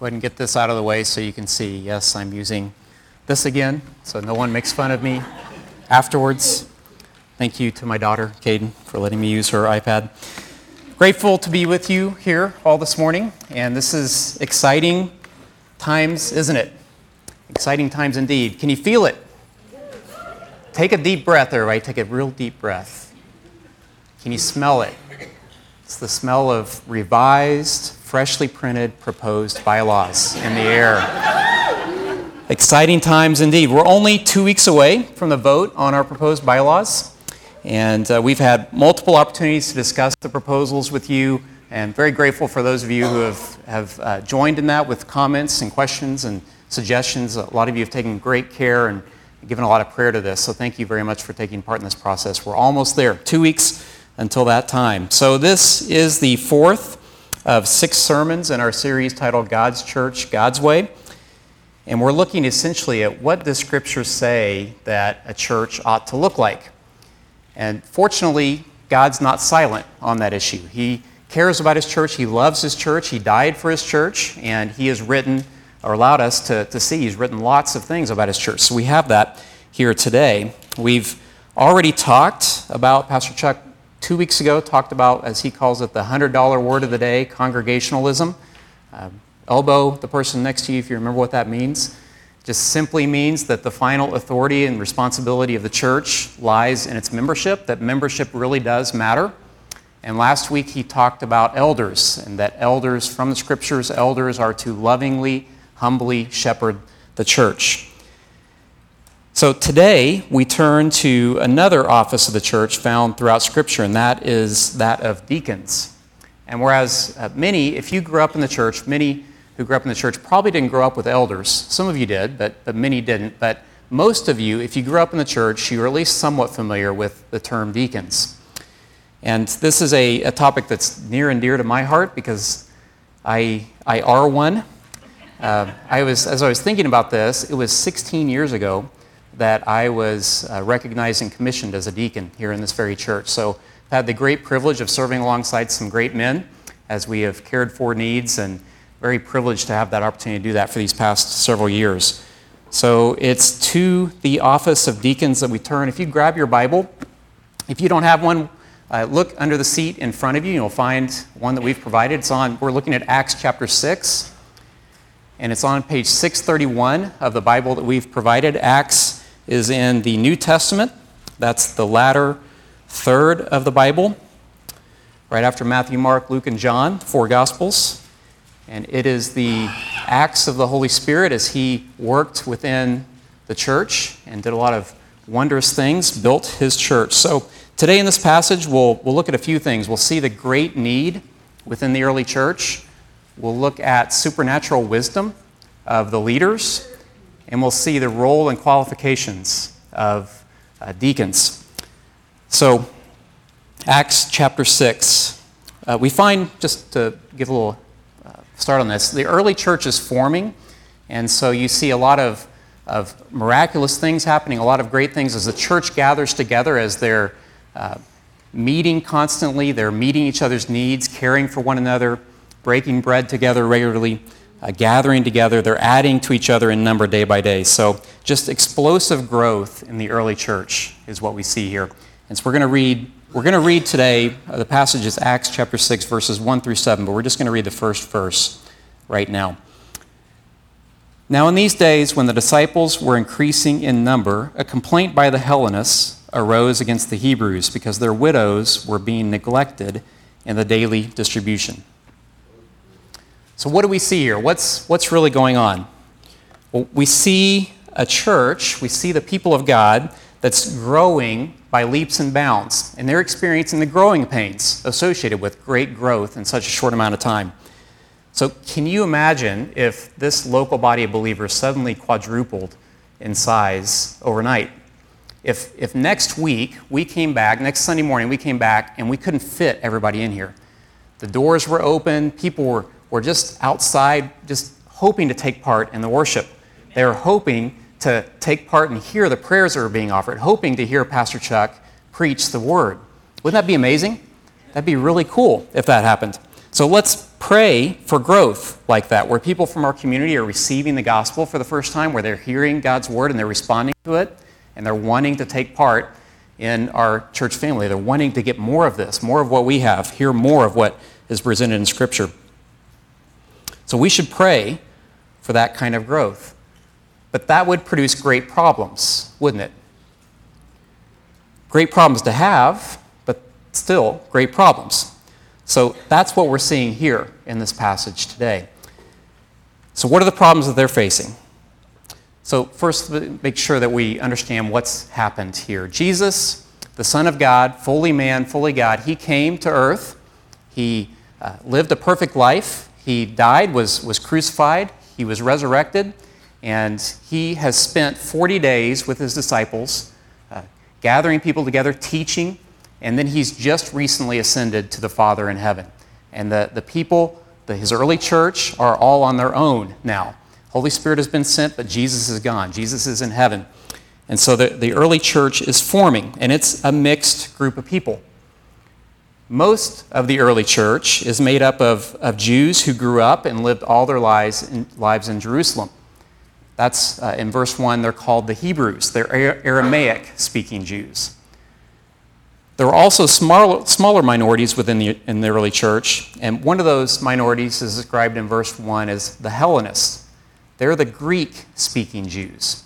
go ahead and get this out of the way so you can see. Yes, I'm using this again, so no one makes fun of me afterwards. Thank you to my daughter, Caden, for letting me use her iPad. Grateful to be with you here all this morning, and this is exciting times, isn't it? Exciting times indeed. Can you feel it? Take a deep breath, everybody. Take a real deep breath. Can you smell it? It's the smell of revised, freshly printed, proposed bylaws in the air. Exciting times indeed. We're only two weeks away from the vote on our proposed bylaws, and uh, we've had multiple opportunities to discuss the proposals with you, and very grateful for those of you who have, have uh, joined in that with comments and questions and suggestions. A lot of you have taken great care and given a lot of prayer to this, so thank you very much for taking part in this process. We're almost there. Two weeks until that time. So, this is the fourth of six sermons in our series titled God's Church, God's Way. And we're looking essentially at what does Scripture say that a church ought to look like. And fortunately, God's not silent on that issue. He cares about His church, He loves His church, He died for His church, and He has written or allowed us to, to see. He's written lots of things about His church. So we have that here today. We've already talked about Pastor Chuck two weeks ago talked about, as he calls it, the $100 word of the day, congregationalism. Uh, elbow the person next to you if you remember what that means. Just simply means that the final authority and responsibility of the church lies in its membership, that membership really does matter. And last week he talked about elders, and that elders, from the scriptures, elders are to lovingly, humbly shepherd the church. So today we turn to another office of the church found throughout Scripture, and that is that of deacons. And whereas uh, many, if you grew up in the church, many who grew up in the church probably didn't grow up with elders. Some of you did, but, but many didn't. But most of you, if you grew up in the church, you are at least somewhat familiar with the term deacons. And this is a, a topic that's near and dear to my heart because I, I are one. Uh, I was, as I was thinking about this, it was 16 years ago that I was uh, recognized and commissioned as a deacon here in this very church. So I've had the great privilege of serving alongside some great men as we have cared for needs and very privileged to have that opportunity to do that for these past several years. So it's to the office of deacons that we turn. If you grab your Bible, if you don't have one, uh, look under the seat in front of you. You'll find one that we've provided. It's on. We're looking at Acts chapter six, and it's on page 631 of the Bible that we've provided. Acts is in the New Testament. That's the latter third of the Bible, right after Matthew, Mark, Luke, and John, four Gospels. And it is the acts of the Holy Spirit as He worked within the church and did a lot of wondrous things, built His church. So today in this passage, we'll, we'll look at a few things. We'll see the great need within the early church. We'll look at supernatural wisdom of the leaders and we'll see the role and qualifications of uh, deacons. So, Acts chapter 6, uh, we find, just to give a little uh, start on this, the early church is forming, and so you see a lot of, of miraculous things happening, a lot of great things as the church gathers together, as they're uh, meeting constantly, they're meeting each other's needs, caring for one another, breaking bread together regularly uh, gathering together. They're adding to each other in number day by day. So, just explosive growth in the early church is what we see here. And so, we're going to read. We're going to read today. Uh, the passage is Acts chapter 6, verses 1 through 7, but we're just going to read the first verse right now. Now, in these days, when the disciples were increasing in number, a complaint by the Hellenists arose against the Hebrews because their widows were being neglected in the daily distribution. So, what do we see here? What's, what's really going on? Well, we see a church, we see the people of God that's growing by leaps and bounds, and they're experiencing the growing pains associated with great growth in such a short amount of time. So, can you imagine if this local body of believers suddenly quadrupled in size overnight? If, if next week we came back, next Sunday morning we came back and we couldn't fit everybody in here, the doors were open, people were were just outside, just hoping to take part in the worship. They were hoping to take part and hear the prayers that were being offered, hoping to hear Pastor Chuck preach the word. Wouldn't that be amazing? That'd be really cool if that happened. So let's pray for growth like that, where people from our community are receiving the gospel for the first time, where they're hearing God's word and they're responding to it, and they're wanting to take part in our church family. They're wanting to get more of this, more of what we have, hear more of what is presented in Scripture. So we should pray for that kind of growth. But that would produce great problems, wouldn't it? Great problems to have, but still great problems. So that's what we're seeing here in this passage today. So, what are the problems that they're facing? So, first, make sure that we understand what's happened here. Jesus, the Son of God, fully man, fully God, he came to earth. He uh, lived a perfect life. He died, was, was crucified, he was resurrected, and he has spent 40 days with his disciples, uh, gathering people together, teaching, and then he's just recently ascended to the Father in heaven. And the, the people, the, his early church, are all on their own now. Holy Spirit has been sent, but Jesus is gone. Jesus is in heaven. And so the, the early church is forming, and it's a mixed group of people. Most of the early church is made up of, of Jews who grew up and lived all their lives in, lives in Jerusalem. That's uh, in verse 1, they're called the Hebrews. They're Aramaic speaking Jews. There were also smaller, smaller minorities within the, in the early church, and one of those minorities is described in verse 1 as the Hellenists. They're the Greek speaking Jews.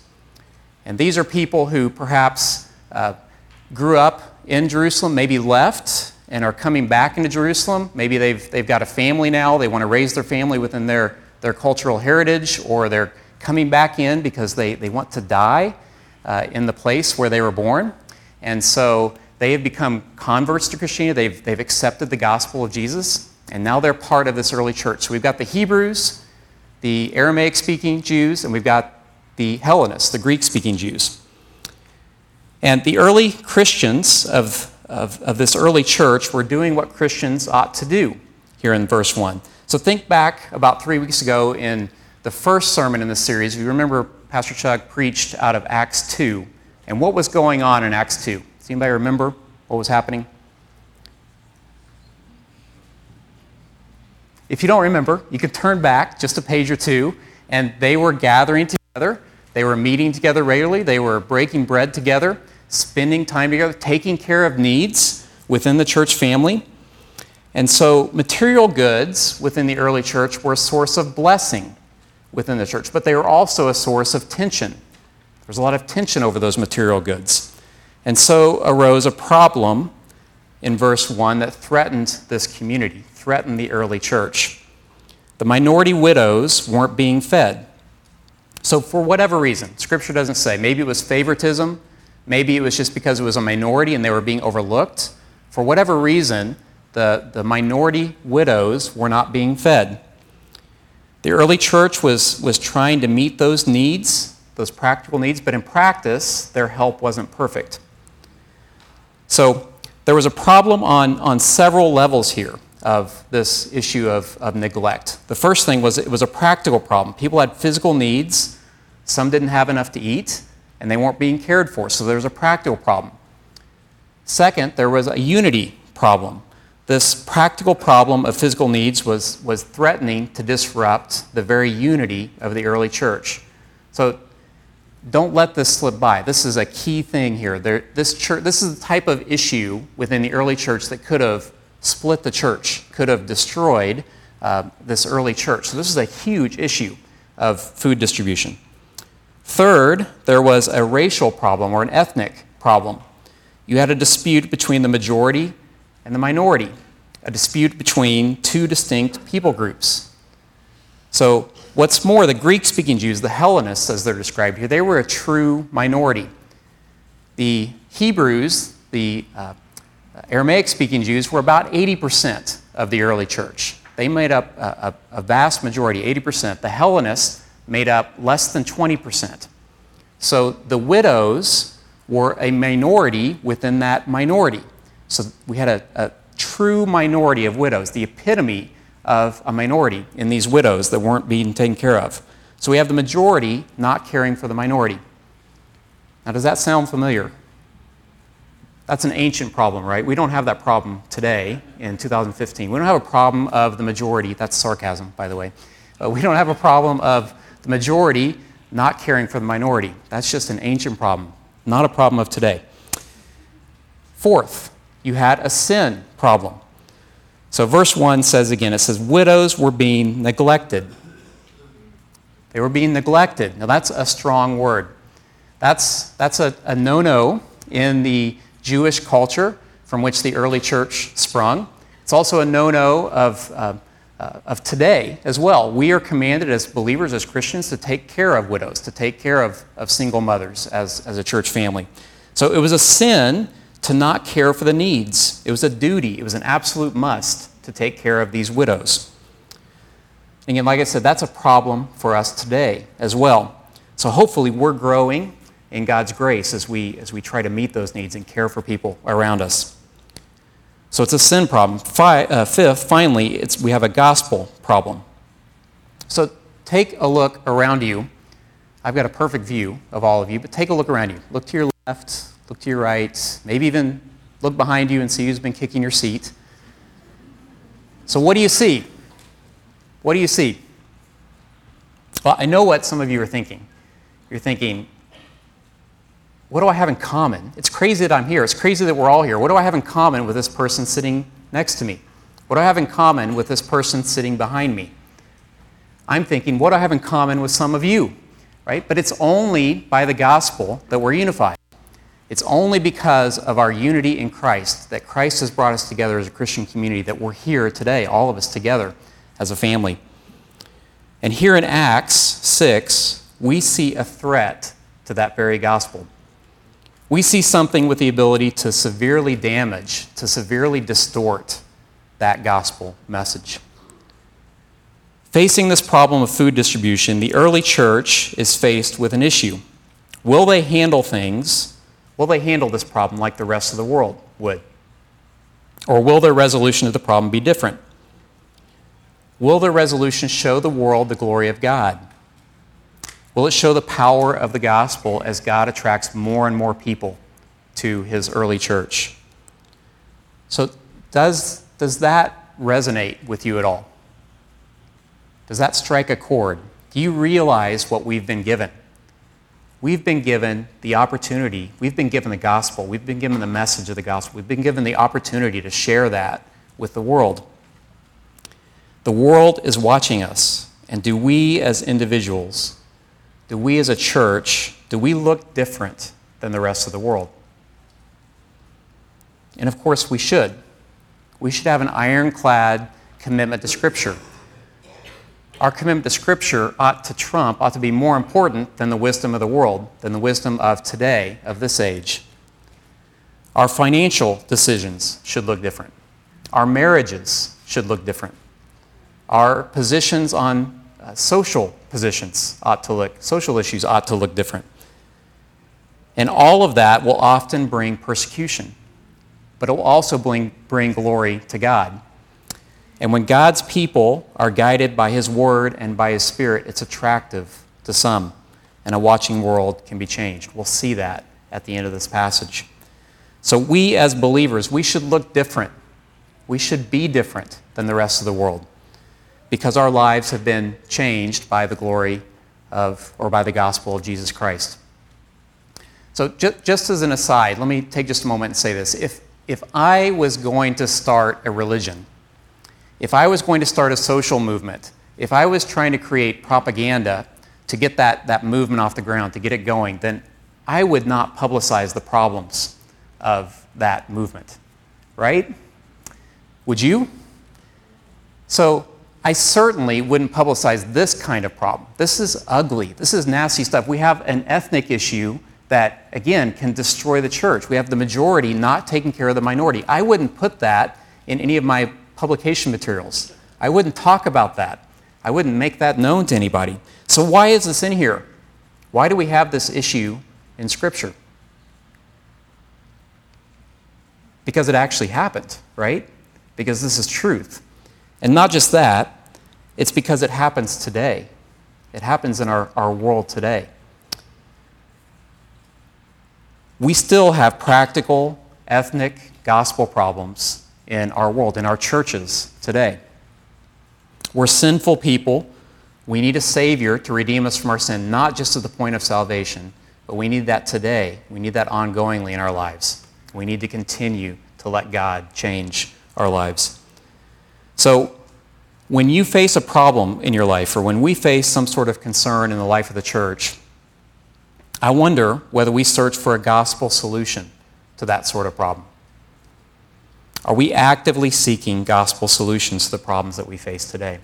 And these are people who perhaps uh, grew up in Jerusalem, maybe left, and are coming back into Jerusalem. Maybe they've, they've got a family now, they want to raise their family within their, their cultural heritage, or they're coming back in because they, they want to die uh, in the place where they were born. And so they have become converts to Christianity, they've, they've accepted the gospel of Jesus, and now they're part of this early church. So we've got the Hebrews, the Aramaic speaking Jews, and we've got the Hellenists, the Greek speaking Jews. And the early Christians of of, of this early church were doing what Christians ought to do here in verse 1. So think back about three weeks ago in the first sermon in the series. If you remember, Pastor Chuck preached out of Acts 2. And what was going on in Acts 2? Does anybody remember what was happening? If you don't remember, you can turn back just a page or two, and they were gathering together. They were meeting together regularly. They were breaking bread together spending time together, taking care of needs within the church family. And so, material goods within the early church were a source of blessing within the church, but they were also a source of tension. There was a lot of tension over those material goods. And so arose a problem in verse 1 that threatened this community, threatened the early church. The minority widows weren't being fed. So, for whatever reason, Scripture doesn't say, maybe it was favoritism, Maybe it was just because it was a minority and they were being overlooked. For whatever reason, the, the minority widows were not being fed. The early church was, was trying to meet those needs, those practical needs, but in practice, their help wasn't perfect. So there was a problem on, on several levels here of this issue of, of neglect. The first thing was it was a practical problem. People had physical needs, some didn't have enough to eat, and they weren't being cared for. So there was a practical problem. Second, there was a unity problem. This practical problem of physical needs was, was threatening to disrupt the very unity of the early church. So don't let this slip by. This is a key thing here. There, this, church, this is the type of issue within the early church that could have split the church, could have destroyed uh, this early church. So this is a huge issue of food distribution. Third, there was a racial problem or an ethnic problem. You had a dispute between the majority and the minority, a dispute between two distinct people groups. So, what's more, the Greek speaking Jews, the Hellenists as they're described here, they were a true minority. The Hebrews, the uh, Aramaic speaking Jews, were about 80% of the early church. They made up a, a, a vast majority, 80%. The Hellenists, made up less than 20%. So the widows were a minority within that minority. So we had a, a true minority of widows, the epitome of a minority in these widows that weren't being taken care of. So we have the majority not caring for the minority. Now, does that sound familiar? That's an ancient problem, right? We don't have that problem today in 2015. We don't have a problem of the majority, that's sarcasm, by the way. Uh, we don't have a problem of the majority not caring for the minority. That's just an ancient problem, not a problem of today. Fourth, you had a sin problem. So, verse 1 says again, it says, widows were being neglected. They were being neglected. Now, that's a strong word. That's, that's a, a no no in the Jewish culture from which the early church sprung. It's also a no no of, uh, uh, of today as well. We are commanded as believers, as Christians, to take care of widows, to take care of, of single mothers as, as a church family. So it was a sin to not care for the needs. It was a duty, it was an absolute must to take care of these widows. Again, like I said, that's a problem for us today as well. So hopefully we're growing in God's grace as we, as we try to meet those needs and care for people around us. So it's a sin problem. uh, fifth, finally, it's, we have a gospel problem. So take a look around you. I've got a perfect view of all of you, but take a look around you. Look to your left, look to your right, maybe even look behind you and see who's been kicking your seat. So, what do you see? What do you see? Well, I know what some of you are thinking. You're thinking, what do I have in common? It's crazy that I'm here. It's crazy that we're all here. What do I have in common with this person sitting next to me? What do I have in common with this person sitting behind me? I'm thinking, what do I have in common with some of you? Right? But it's only by the gospel that we're unified. It's only because of our unity in Christ that Christ has brought us together as a Christian community that we're here today, all of us together as a family. And here in Acts 6, we see a threat to that very gospel we see something with the ability to severely damage, to severely distort that gospel message. Facing this problem of food distribution, the early church is faced with an issue. Will they handle things, will they handle this problem like the rest of the world would? Or will their resolution of the problem be different? Will their resolution show the world the glory of God? Will it show the power of the gospel as God attracts more and more people to his early church? So, does, does that resonate with you at all? Does that strike a chord? Do you realize what we've been given? We've been given the opportunity, we've been given the gospel, we've been given the message of the gospel, we've been given the opportunity to share that with the world. The world is watching us, and do we as individuals do we as a church, do we look different than the rest of the world? And of course, we should. We should have an ironclad commitment to Scripture. Our commitment to Scripture ought to trump, ought to be more important than the wisdom of the world, than the wisdom of today, of this age. Our financial decisions should look different. Our marriages should look different. Our positions on uh, social positions ought to look, social issues ought to look different. And all of that will often bring persecution, but it will also bring, bring glory to God. And when God's people are guided by His Word and by His Spirit, it's attractive to some, and a watching world can be changed. We'll see that at the end of this passage. So, we as believers, we should look different. We should be different than the rest of the world because our lives have been changed by the glory of, or by the gospel of Jesus Christ. So, ju- just as an aside, let me take just a moment and say this. If, if I was going to start a religion, if I was going to start a social movement, if I was trying to create propaganda to get that, that movement off the ground, to get it going, then I would not publicize the problems of that movement, right? Would you? So, I certainly wouldn't publicize this kind of problem. This is ugly. This is nasty stuff. We have an ethnic issue that, again, can destroy the church. We have the majority not taking care of the minority. I wouldn't put that in any of my publication materials. I wouldn't talk about that. I wouldn't make that known to anybody. So, why is this in here? Why do we have this issue in Scripture? Because it actually happened, right? Because this is truth. And not just that, it's because it happens today. It happens in our, our world today. We still have practical ethnic gospel problems in our world, in our churches today. We're sinful people. We need a Savior to redeem us from our sin, not just at the point of salvation, but we need that today. We need that ongoingly in our lives. We need to continue to let God change our lives. So, when you face a problem in your life, or when we face some sort of concern in the life of the church, I wonder whether we search for a gospel solution to that sort of problem. Are we actively seeking gospel solutions to the problems that we face today?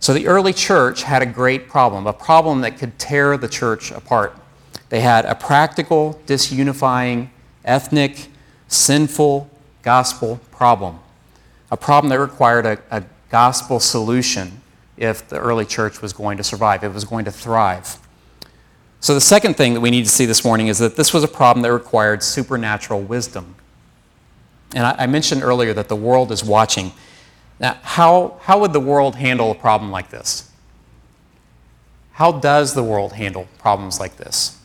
So, the early church had a great problem, a problem that could tear the church apart. They had a practical, disunifying, ethnic, sinful gospel problem a problem that required a, a gospel solution if the early church was going to survive, it was going to thrive. So, the second thing that we need to see this morning is that this was a problem that required supernatural wisdom. And I, I mentioned earlier that the world is watching. Now, how, how would the world handle a problem like this? How does the world handle problems like this?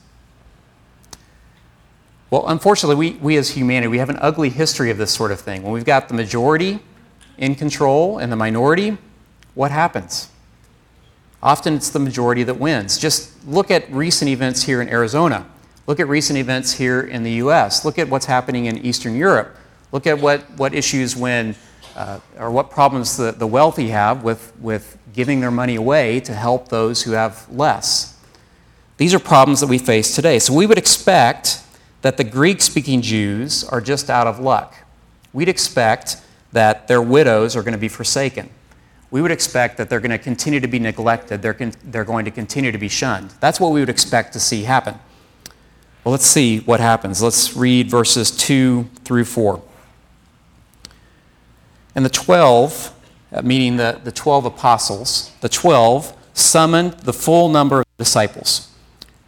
Well, unfortunately, we, we as humanity, we have an ugly history of this sort of thing. When we've got the majority in control and the minority, what happens? Often it's the majority that wins. Just look at recent events here in Arizona. Look at recent events here in the US. Look at what's happening in Eastern Europe. Look at what, what issues when, uh, or what problems the, the wealthy have with, with giving their money away to help those who have less. These are problems that we face today. So we would expect that the Greek speaking Jews are just out of luck. We'd expect that their widows are going to be forsaken. We would expect that they're going to continue to be neglected, they're, con- they're going to continue to be shunned. That's what we would expect to see happen. Well, let's see what happens. Let's read verses 2 through 4. And the 12, uh, meaning the, the 12 apostles, the 12 summoned the full number of disciples.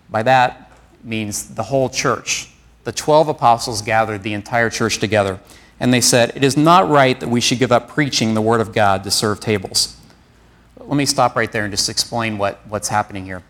By that means the whole church. The 12 apostles gathered the entire church together and they said, It is not right that we should give up preaching the Word of God to serve tables. Let me stop right there and just explain what, what's happening here.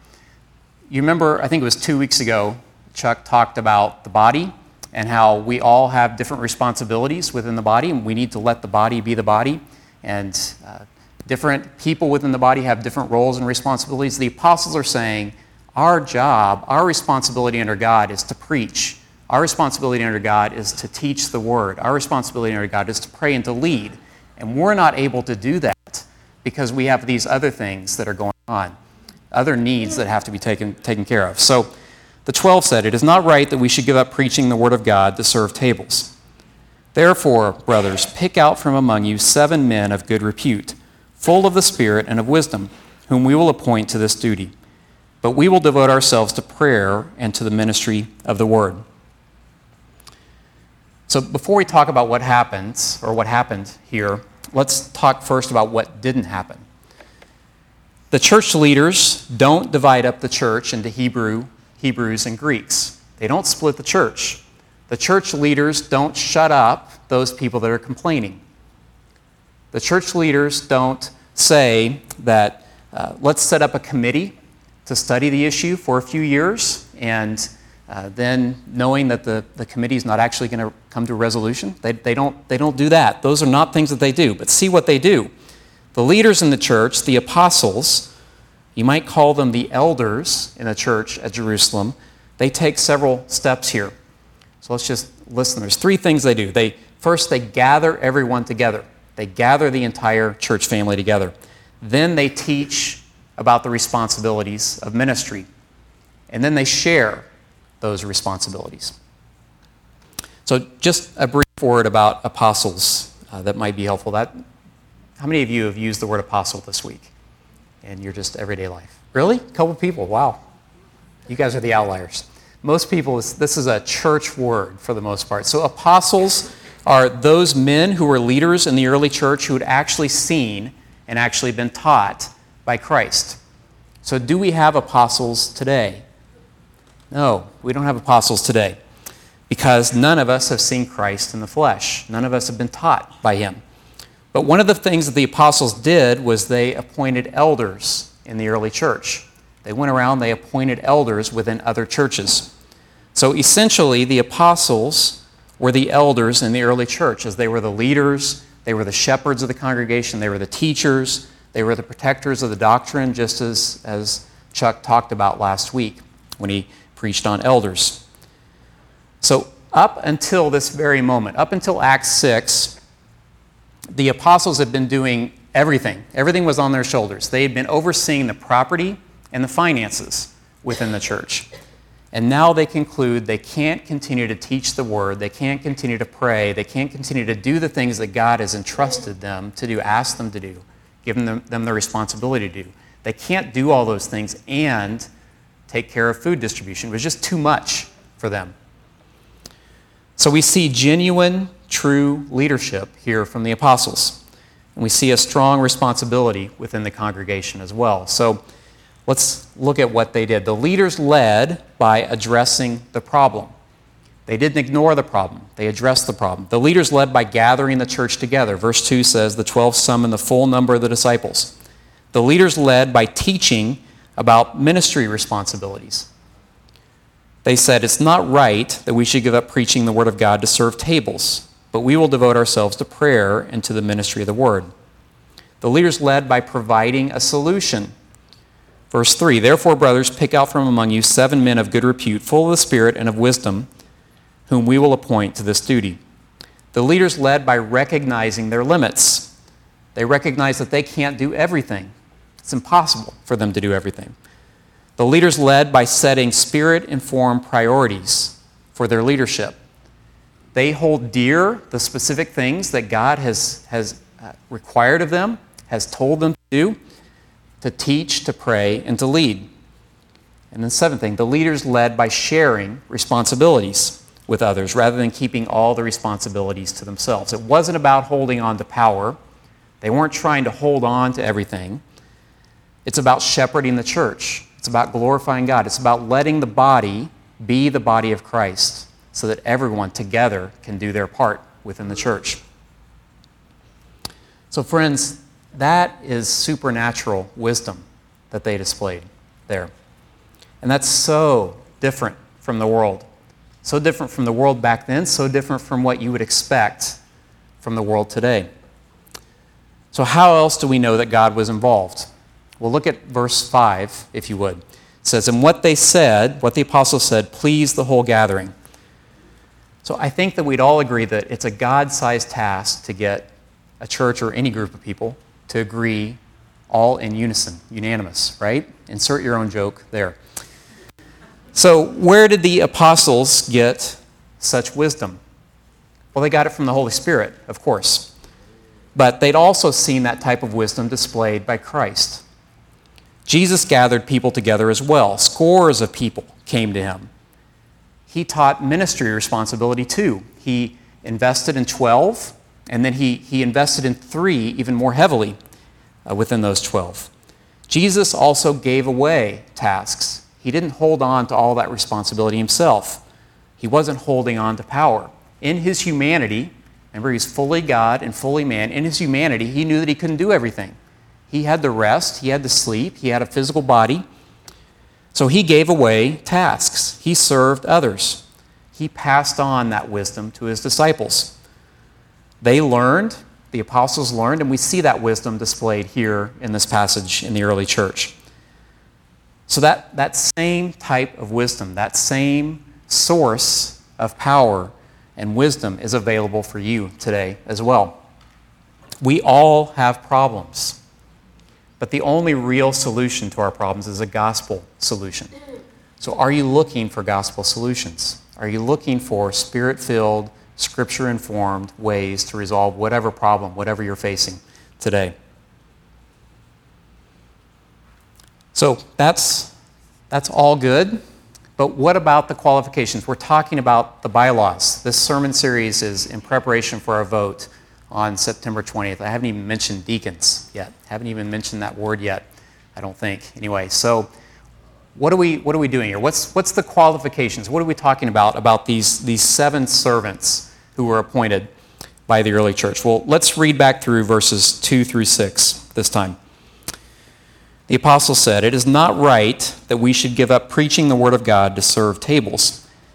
You remember, I think it was two weeks ago, Chuck talked about the body and how we all have different responsibilities within the body, and we need to let the body be the body. And uh, different people within the body have different roles and responsibilities. The apostles are saying, Our job, our responsibility under God is to preach our responsibility under God is to teach the word. Our responsibility under God is to pray and to lead. And we're not able to do that because we have these other things that are going on, other needs that have to be taken, taken care of. So the 12 said, It is not right that we should give up preaching the word of God to serve tables. Therefore, brothers, pick out from among you seven men of good repute, full of the Spirit and of wisdom, whom we will appoint to this duty. But we will devote ourselves to prayer and to the ministry of the word. So before we talk about what happens or what happened here, let's talk first about what didn't happen. The church leaders don't divide up the church into Hebrew, Hebrews and Greeks. They don't split the church. The church leaders don't shut up those people that are complaining. The church leaders don't say that uh, let's set up a committee to study the issue for a few years and uh, then knowing that the, the committee is not actually going to come to a resolution, they, they, don't, they don't do that. Those are not things that they do. But see what they do. The leaders in the church, the apostles, you might call them the elders in the church at Jerusalem, they take several steps here. So let's just listen. There's three things they do. They, first, they gather everyone together, they gather the entire church family together. Then they teach about the responsibilities of ministry. And then they share those responsibilities. So, just a brief word about apostles uh, that might be helpful. That, how many of you have used the word apostle this week in your just everyday life? Really? A couple people. Wow. You guys are the outliers. Most people, this is a church word for the most part. So, apostles are those men who were leaders in the early church who had actually seen and actually been taught by Christ. So, do we have apostles today? No, we don't have apostles today because none of us have seen Christ in the flesh. None of us have been taught by him. But one of the things that the apostles did was they appointed elders in the early church. They went around, they appointed elders within other churches. So essentially, the apostles were the elders in the early church, as they were the leaders, they were the shepherds of the congregation, they were the teachers, they were the protectors of the doctrine, just as, as Chuck talked about last week when he preached on elders. So, up until this very moment, up until Acts 6, the apostles had been doing everything. Everything was on their shoulders. They had been overseeing the property and the finances within the church. And now they conclude they can't continue to teach the word, they can't continue to pray, they can't continue to do the things that God has entrusted them to do, asked them to do, given them, them the responsibility to do. They can't do all those things and take care of food distribution. It was just too much for them. So we see genuine, true leadership here from the apostles. And we see a strong responsibility within the congregation as well. So let's look at what they did. The leaders led by addressing the problem. They didn't ignore the problem, they addressed the problem. The leaders led by gathering the church together. Verse 2 says, The 12 summoned the full number of the disciples. The leaders led by teaching about ministry responsibilities. They said, It's not right that we should give up preaching the Word of God to serve tables, but we will devote ourselves to prayer and to the ministry of the Word. The leaders led by providing a solution. Verse 3 Therefore, brothers, pick out from among you seven men of good repute, full of the Spirit and of wisdom, whom we will appoint to this duty. The leaders led by recognizing their limits. They recognize that they can't do everything. It's impossible for them to do everything. The leaders led by setting spirit informed priorities for their leadership. They hold dear the specific things that God has, has uh, required of them, has told them to do, to teach, to pray, and to lead. And then, seventh thing, the leaders led by sharing responsibilities with others rather than keeping all the responsibilities to themselves. It wasn't about holding on to power, they weren't trying to hold on to everything. It's about shepherding the church. It's about glorifying God. It's about letting the body be the body of Christ so that everyone together can do their part within the church. So, friends, that is supernatural wisdom that they displayed there. And that's so different from the world. So different from the world back then, so different from what you would expect from the world today. So, how else do we know that God was involved? Well, look at verse 5, if you would. It says, And what they said, what the apostles said, pleased the whole gathering. So I think that we'd all agree that it's a God sized task to get a church or any group of people to agree all in unison, unanimous, right? Insert your own joke there. So, where did the apostles get such wisdom? Well, they got it from the Holy Spirit, of course. But they'd also seen that type of wisdom displayed by Christ. Jesus gathered people together as well. Scores of people came to him. He taught ministry responsibility too. He invested in 12, and then he, he invested in three even more heavily uh, within those 12. Jesus also gave away tasks. He didn't hold on to all that responsibility himself. He wasn't holding on to power. In his humanity, remember, he's fully God and fully man. In his humanity, he knew that he couldn't do everything. He had the rest, he had the sleep, he had a physical body. So he gave away tasks, he served others. He passed on that wisdom to his disciples. They learned, the apostles learned, and we see that wisdom displayed here in this passage in the early church. So, that, that same type of wisdom, that same source of power and wisdom is available for you today as well. We all have problems. But the only real solution to our problems is a gospel solution. So, are you looking for gospel solutions? Are you looking for spirit filled, scripture informed ways to resolve whatever problem, whatever you're facing today? So, that's, that's all good. But what about the qualifications? We're talking about the bylaws. This sermon series is in preparation for our vote on September 20th. I haven't even mentioned deacons yet. Haven't even mentioned that word yet, I don't think. Anyway, so what are we, what are we doing here? What's, what's the qualifications? What are we talking about, about these, these seven servants who were appointed by the early church? Well, let's read back through verses 2 through 6 this time. The apostle said, It is not right that we should give up preaching the word of God to serve tables.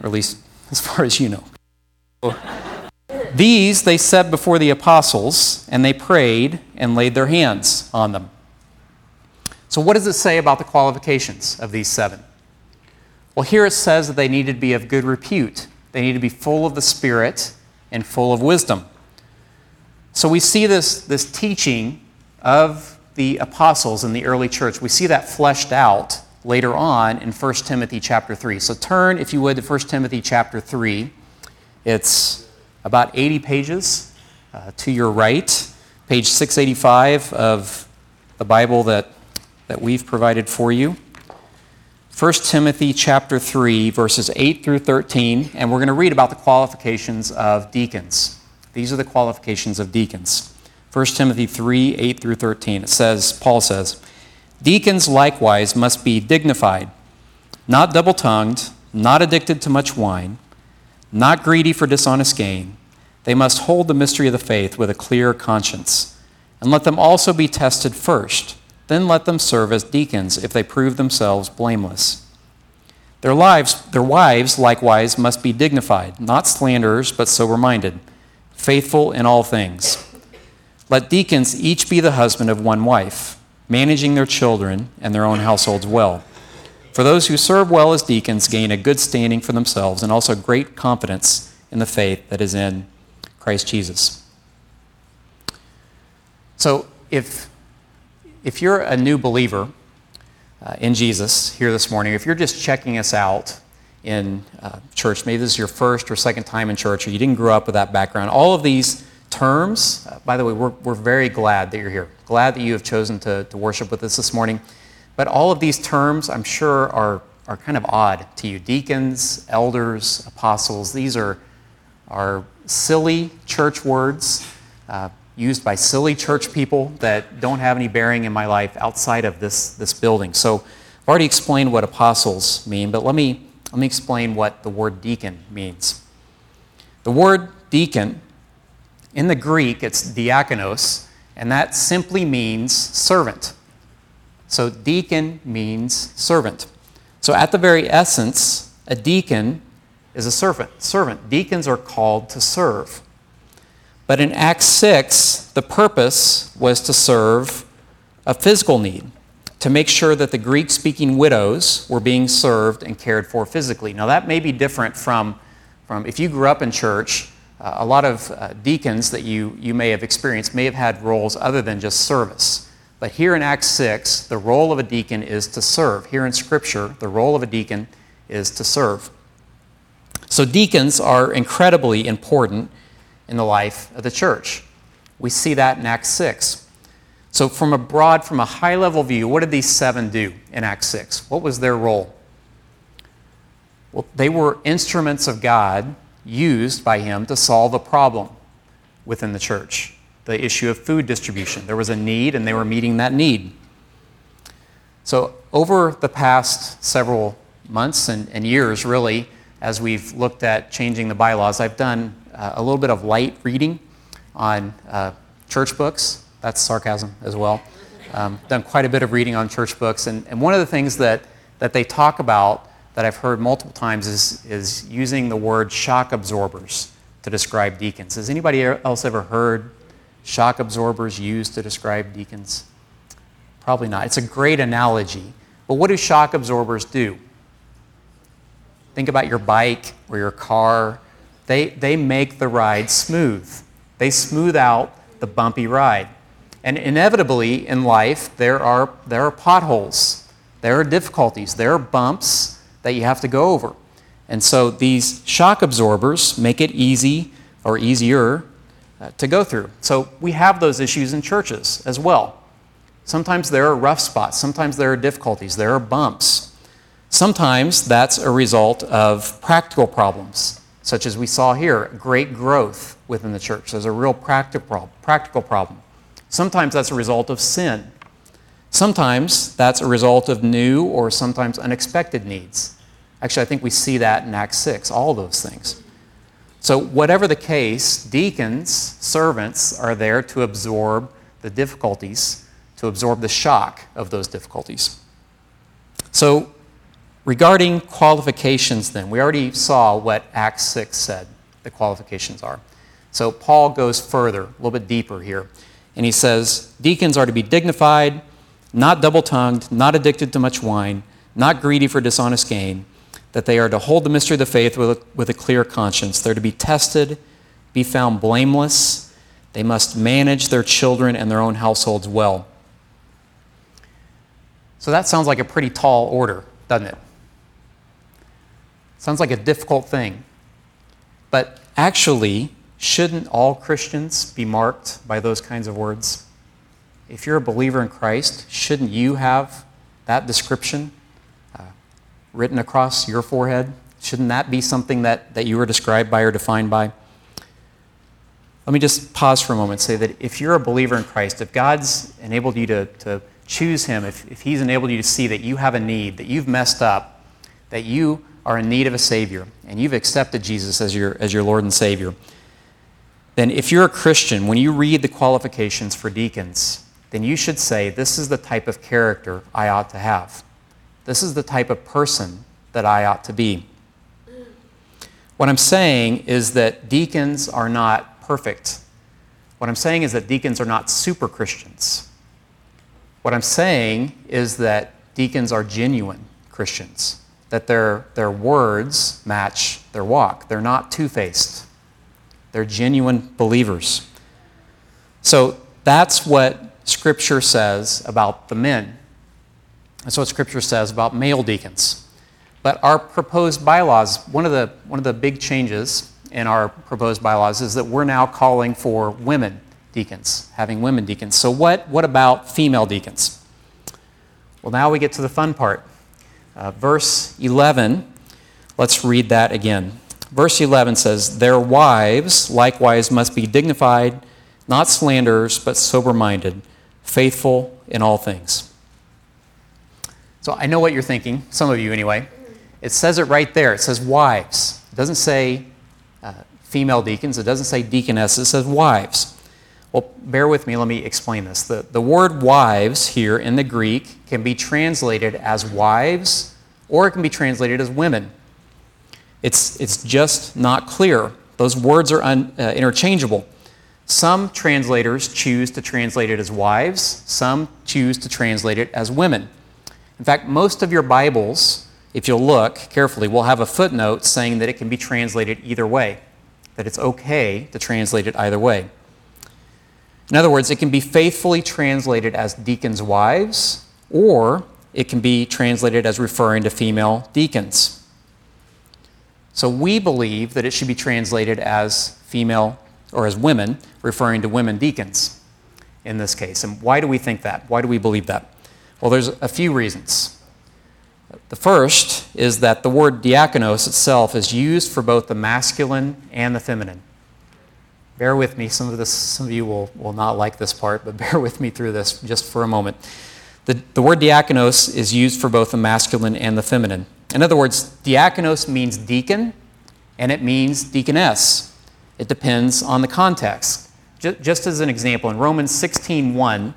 or at least as far as you know. These they set before the apostles, and they prayed and laid their hands on them. So, what does it say about the qualifications of these seven? Well, here it says that they needed to be of good repute, they need to be full of the Spirit and full of wisdom. So, we see this, this teaching of the apostles in the early church. We see that fleshed out later on in 1 Timothy chapter 3. So turn, if you would, to 1 Timothy chapter 3. It's about 80 pages uh, to your right, page 685 of the Bible that, that we've provided for you. 1 Timothy chapter 3, verses 8 through 13, and we're going to read about the qualifications of deacons. These are the qualifications of deacons. 1 Timothy 3, 8 through 13. It says, Paul says, Deacons likewise must be dignified, not double tongued, not addicted to much wine, not greedy for dishonest gain. They must hold the mystery of the faith with a clear conscience. And let them also be tested first. Then let them serve as deacons if they prove themselves blameless. Their, lives, their wives likewise must be dignified, not slanderers, but sober minded, faithful in all things. Let deacons each be the husband of one wife managing their children and their own households well. For those who serve well as deacons gain a good standing for themselves and also great confidence in the faith that is in Christ Jesus. So, if, if you're a new believer uh, in Jesus here this morning, if you're just checking us out in uh, church, maybe this is your first or second time in church, or you didn't grow up with that background, all of these terms. Uh, by the way, we're, we're very glad that you're here. Glad that you have chosen to, to worship with us this morning. But all of these terms, I'm sure, are, are kind of odd to you. Deacons, elders, apostles, these are, are silly church words uh, used by silly church people that don't have any bearing in my life outside of this, this building. So I've already explained what apostles mean, but let me, let me explain what the word deacon means. The word deacon in the Greek, it's diakonos, and that simply means servant. So deacon means servant. So at the very essence, a deacon is a servant. Servant. Deacons are called to serve. But in Acts 6, the purpose was to serve a physical need, to make sure that the Greek speaking widows were being served and cared for physically. Now, that may be different from, from if you grew up in church uh, a lot of uh, deacons that you, you may have experienced may have had roles other than just service. But here in Acts 6, the role of a deacon is to serve. Here in Scripture, the role of a deacon is to serve. So, deacons are incredibly important in the life of the church. We see that in Acts 6. So, from a broad, from a high level view, what did these seven do in Acts 6? What was their role? Well, they were instruments of God used by him to solve a problem within the church the issue of food distribution. There was a need, and they were meeting that need. So, over the past several months and, and years, really, as we've looked at changing the bylaws, I've done uh, a little bit of light reading on uh, church books. That's sarcasm as well. Um, done quite a bit of reading on church books, and, and one of the things that, that they talk about that I've heard multiple times is, is using the word shock absorbers to describe deacons. Has anybody else ever heard shock absorbers used to describe deacons? Probably not. It's a great analogy. But what do shock absorbers do? Think about your bike or your car. They, they make the ride smooth, they smooth out the bumpy ride. And inevitably in life, there are, there are potholes, there are difficulties, there are bumps that you have to go over. And so these shock absorbers make it easy or easier uh, to go through. So we have those issues in churches as well. Sometimes there are rough spots, sometimes there are difficulties, there are bumps. Sometimes that's a result of practical problems, such as we saw here, great growth within the church. There's a real practical practical problem. Sometimes that's a result of sin. Sometimes that's a result of new or sometimes unexpected needs. Actually, I think we see that in Acts 6, all those things. So, whatever the case, deacons, servants, are there to absorb the difficulties, to absorb the shock of those difficulties. So, regarding qualifications, then, we already saw what Acts 6 said the qualifications are. So, Paul goes further, a little bit deeper here, and he says deacons are to be dignified, not double tongued, not addicted to much wine, not greedy for dishonest gain, that they are to hold the mystery of the faith with a, with a clear conscience. They're to be tested, be found blameless. They must manage their children and their own households well. So that sounds like a pretty tall order, doesn't it? Sounds like a difficult thing. But actually, shouldn't all Christians be marked by those kinds of words? If you're a believer in Christ, shouldn't you have that description uh, written across your forehead? Shouldn't that be something that, that you were described by or defined by? Let me just pause for a moment and say that if you're a believer in Christ, if God's enabled you to, to choose Him, if, if He's enabled you to see that you have a need, that you've messed up, that you are in need of a Savior, and you've accepted Jesus as your, as your Lord and Savior, then if you're a Christian, when you read the qualifications for deacons, then you should say, This is the type of character I ought to have. This is the type of person that I ought to be. What I'm saying is that deacons are not perfect. What I'm saying is that deacons are not super Christians. What I'm saying is that deacons are genuine Christians, that their, their words match their walk. They're not two faced, they're genuine believers. So that's what Scripture says about the men. That's what Scripture says about male deacons. But our proposed bylaws, one of the, one of the big changes in our proposed bylaws is that we're now calling for women deacons, having women deacons. So, what, what about female deacons? Well, now we get to the fun part. Uh, verse 11, let's read that again. Verse 11 says, Their wives likewise must be dignified, not slanderers, but sober minded faithful in all things. So I know what you're thinking, some of you anyway. It says it right there. It says wives. It doesn't say uh, female deacons, it doesn't say deaconesses, it says wives. Well, bear with me, let me explain this. The, the word wives here in the Greek can be translated as wives or it can be translated as women. It's, it's just not clear. Those words are un, uh, interchangeable. Some translators choose to translate it as wives, some choose to translate it as women. In fact, most of your Bibles, if you'll look carefully, will have a footnote saying that it can be translated either way, that it's okay to translate it either way. In other words, it can be faithfully translated as deacons' wives, or it can be translated as referring to female deacons. So we believe that it should be translated as female or as women, referring to women deacons in this case. And why do we think that? Why do we believe that? Well, there's a few reasons. The first is that the word diakonos itself is used for both the masculine and the feminine. Bear with me. Some of, this, some of you will, will not like this part, but bear with me through this just for a moment. The, the word diakonos is used for both the masculine and the feminine. In other words, diakonos means deacon and it means deaconess. It depends on the context. Just as an example, in Romans 16:1,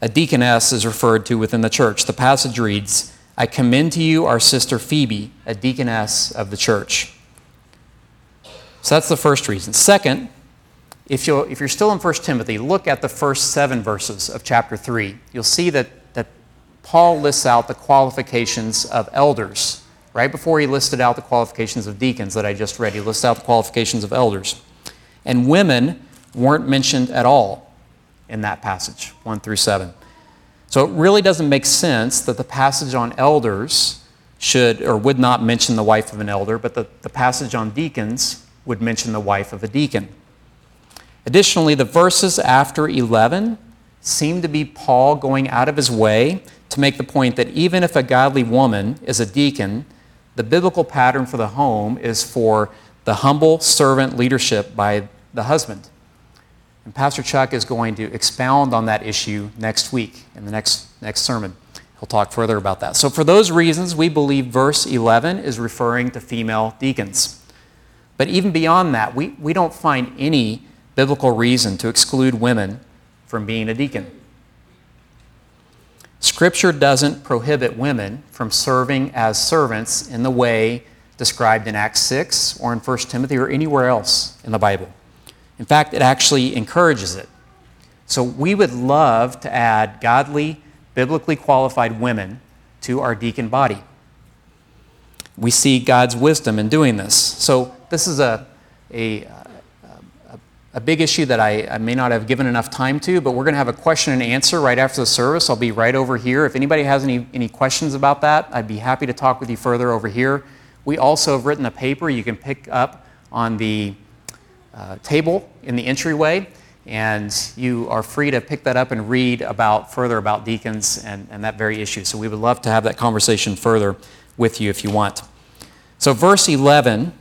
a deaconess is referred to within the church. The passage reads, I commend to you our sister Phoebe, a deaconess of the church. So that's the first reason. Second, if, you you're still in 1 Timothy, look at the first seven verses of chapter 3. You'll see that, that Paul lists out the qualifications of elders. Right before he listed out the qualifications of deacons that I just read, he lists out the qualifications of elders. And women weren't mentioned at all in that passage, 1 through 7. So it really doesn't make sense that the passage on elders should or would not mention the wife of an elder, but the, the passage on deacons would mention the wife of a deacon. Additionally, the verses after 11 seem to be Paul going out of his way to make the point that even if a godly woman is a deacon, the biblical pattern for the home is for the humble servant leadership by the husband. And Pastor Chuck is going to expound on that issue next week in the next, next sermon. He'll talk further about that. So, for those reasons, we believe verse 11 is referring to female deacons. But even beyond that, we, we don't find any biblical reason to exclude women from being a deacon. Scripture doesn't prohibit women from serving as servants in the way described in Acts 6 or in 1 Timothy or anywhere else in the Bible. In fact, it actually encourages it. So we would love to add godly, biblically qualified women to our deacon body. We see God's wisdom in doing this. So this is a, a, a big issue that I, I, may not have given enough time to, but we're going to have a question and answer right after the service. I'll be right over here. If anybody has any, any questions about that, I'd be happy to talk with you further over here. We also have written a paper you can pick up on the uh, table in the entryway, and you are free to pick that up and read about further about deacons and, and that very issue. So we would love to have that conversation further with you if you want. So, verse 11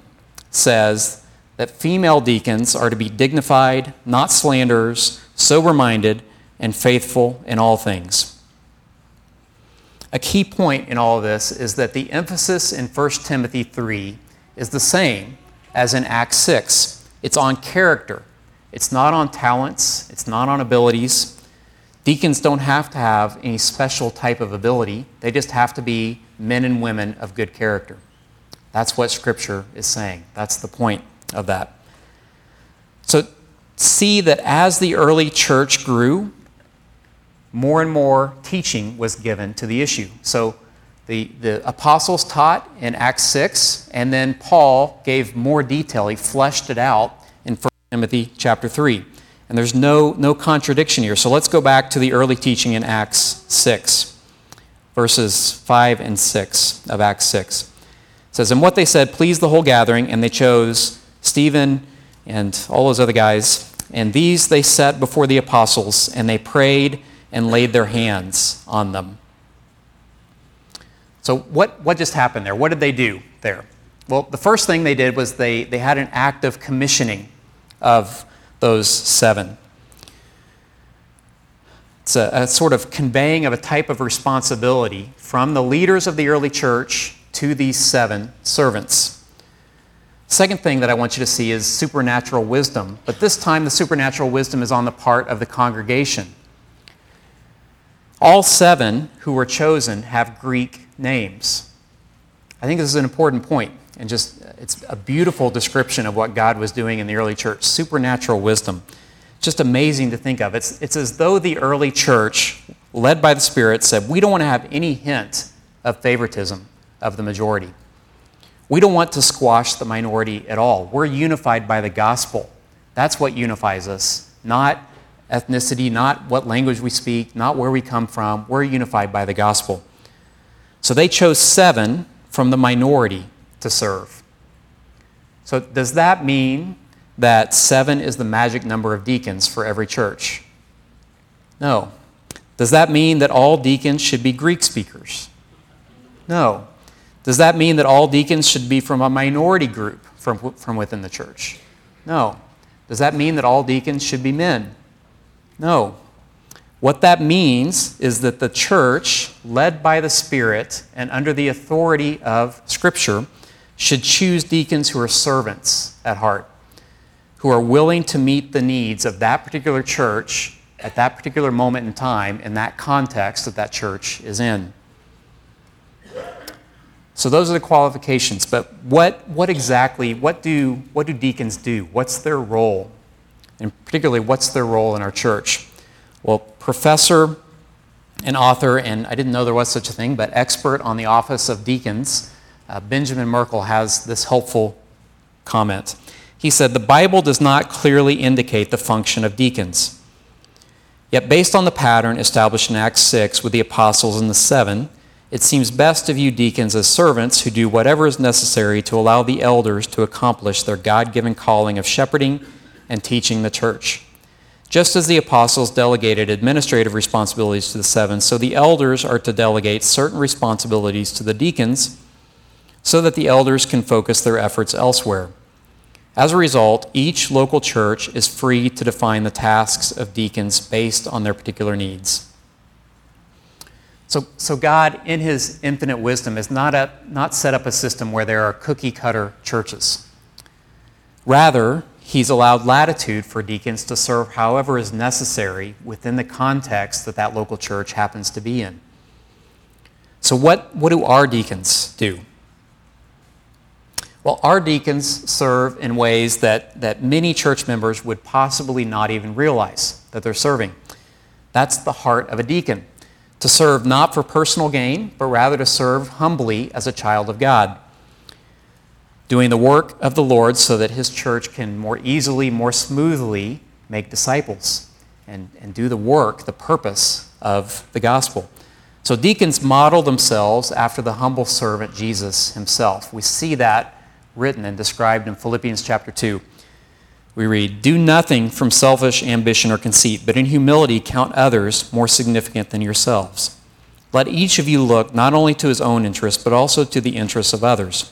says that female deacons are to be dignified, not slanderers, sober minded, and faithful in all things. A key point in all of this is that the emphasis in 1 Timothy 3 is the same as in Acts 6 it's on character, it's not on talents, it's not on abilities. Deacons don't have to have any special type of ability, they just have to be men and women of good character. That's what Scripture is saying. That's the point of that. So, see that as the early church grew, more and more teaching was given to the issue. So, the, the apostles taught in Acts 6, and then Paul gave more detail. He fleshed it out in 1 Timothy chapter 3. And there's no, no contradiction here. So let's go back to the early teaching in Acts 6, verses 5 and 6 of Acts 6. It says, And what they said pleased the whole gathering, and they chose Stephen and all those other guys. And these they set before the apostles, and they prayed and laid their hands on them. So, what, what just happened there? What did they do there? Well, the first thing they did was they, they had an act of commissioning of those seven. It's a, a, sort of conveying of a type of responsibility from the leaders of the early church to these seven servants. Second thing that I want you to see is supernatural wisdom, but this time the supernatural wisdom is on the part of the congregation. All seven who were chosen have Greek names. I think this is an important point, and just it's a beautiful description of what God was doing in the early church supernatural wisdom. Just amazing to think of. It's, it's as though the early church, led by the Spirit, said, We don't want to have any hint of favoritism of the majority. We don't want to squash the minority at all. We're unified by the gospel. That's what unifies us, not ethnicity, not what language we speak, not where we come from. We're unified by the gospel. So they chose seven from the minority to serve. So, does that mean that seven is the magic number of deacons for every church? No. Does that mean that all deacons should be Greek speakers? No. Does that mean that all deacons should be from a minority group from, from within the church? No. Does that mean that all deacons should be men? No. What that means is that the church, led by the Spirit and under the authority of Scripture, should choose deacons who are servants at heart, who are willing to meet the needs of that particular church at that particular moment in time in that context that that church is in. So those are the qualifications. But what, what exactly, what do, what do deacons do? What's their role? And particularly, what's their role in our church? Well, professor and author, and I didn't know there was such a thing, but expert on the office of deacons, uh, Benjamin Merkle has this helpful comment. He said, The Bible does not clearly indicate the function of deacons. Yet, based on the pattern established in Acts 6 with the apostles and the seven, it seems best to view deacons as servants who do whatever is necessary to allow the elders to accomplish their God given calling of shepherding and teaching the church. Just as the apostles delegated administrative responsibilities to the seven, so the elders are to delegate certain responsibilities to the deacons so that the elders can focus their efforts elsewhere. As a result, each local church is free to define the tasks of deacons based on their particular needs. So, so God, in His infinite wisdom, has not, not set up a system where there are cookie cutter churches. Rather, He's allowed latitude for deacons to serve however is necessary within the context that that local church happens to be in. So, what, what do our deacons do? Well, our deacons serve in ways that, that many church members would possibly not even realize that they're serving. That's the heart of a deacon to serve not for personal gain, but rather to serve humbly as a child of God doing the work of the Lord so that his church can more easily, more smoothly make disciples and, and do the work, the purpose of the gospel. So deacons model themselves after the humble servant Jesus himself. We see that written and described in Philippians chapter 2. We read, Do nothing from selfish ambition or conceit, but in humility count others more significant than yourselves. Let each of you look not only to his own interests, but also to the interests of others.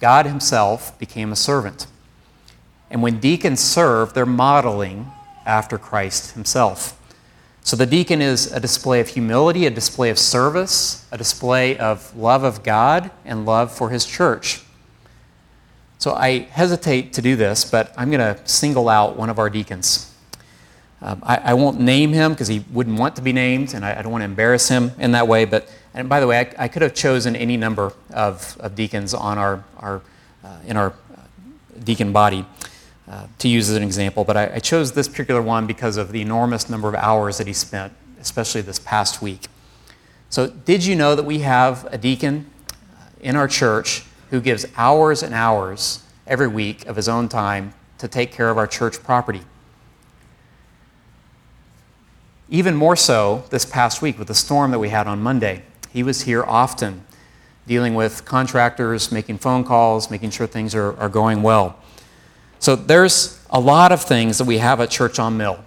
God Himself became a servant. And when deacons serve, they're modeling after Christ Himself. So the deacon is a display of humility, a display of service, a display of love of God and love for His church. So I hesitate to do this, but I'm going to single out one of our deacons. Um, I, I, won't name him because he wouldn't want to be named, and I, I, don't want to embarrass him in that way. But and by the way, I, I could have chosen any number of, of deacons on our, our uh, in our uh, deacon body uh, to use as an example, but I, I chose this particular one because of the enormous number of hours that he spent, especially this past week. So, did you know that we have a deacon uh, in our church who gives hours and hours every week of his own time to take care of our church property? Even more so this past week with the storm that we had on Monday. He was here often, dealing with contractors, making phone calls, making sure things are, are going well. So there's a lot of things that we have at Church on Mill,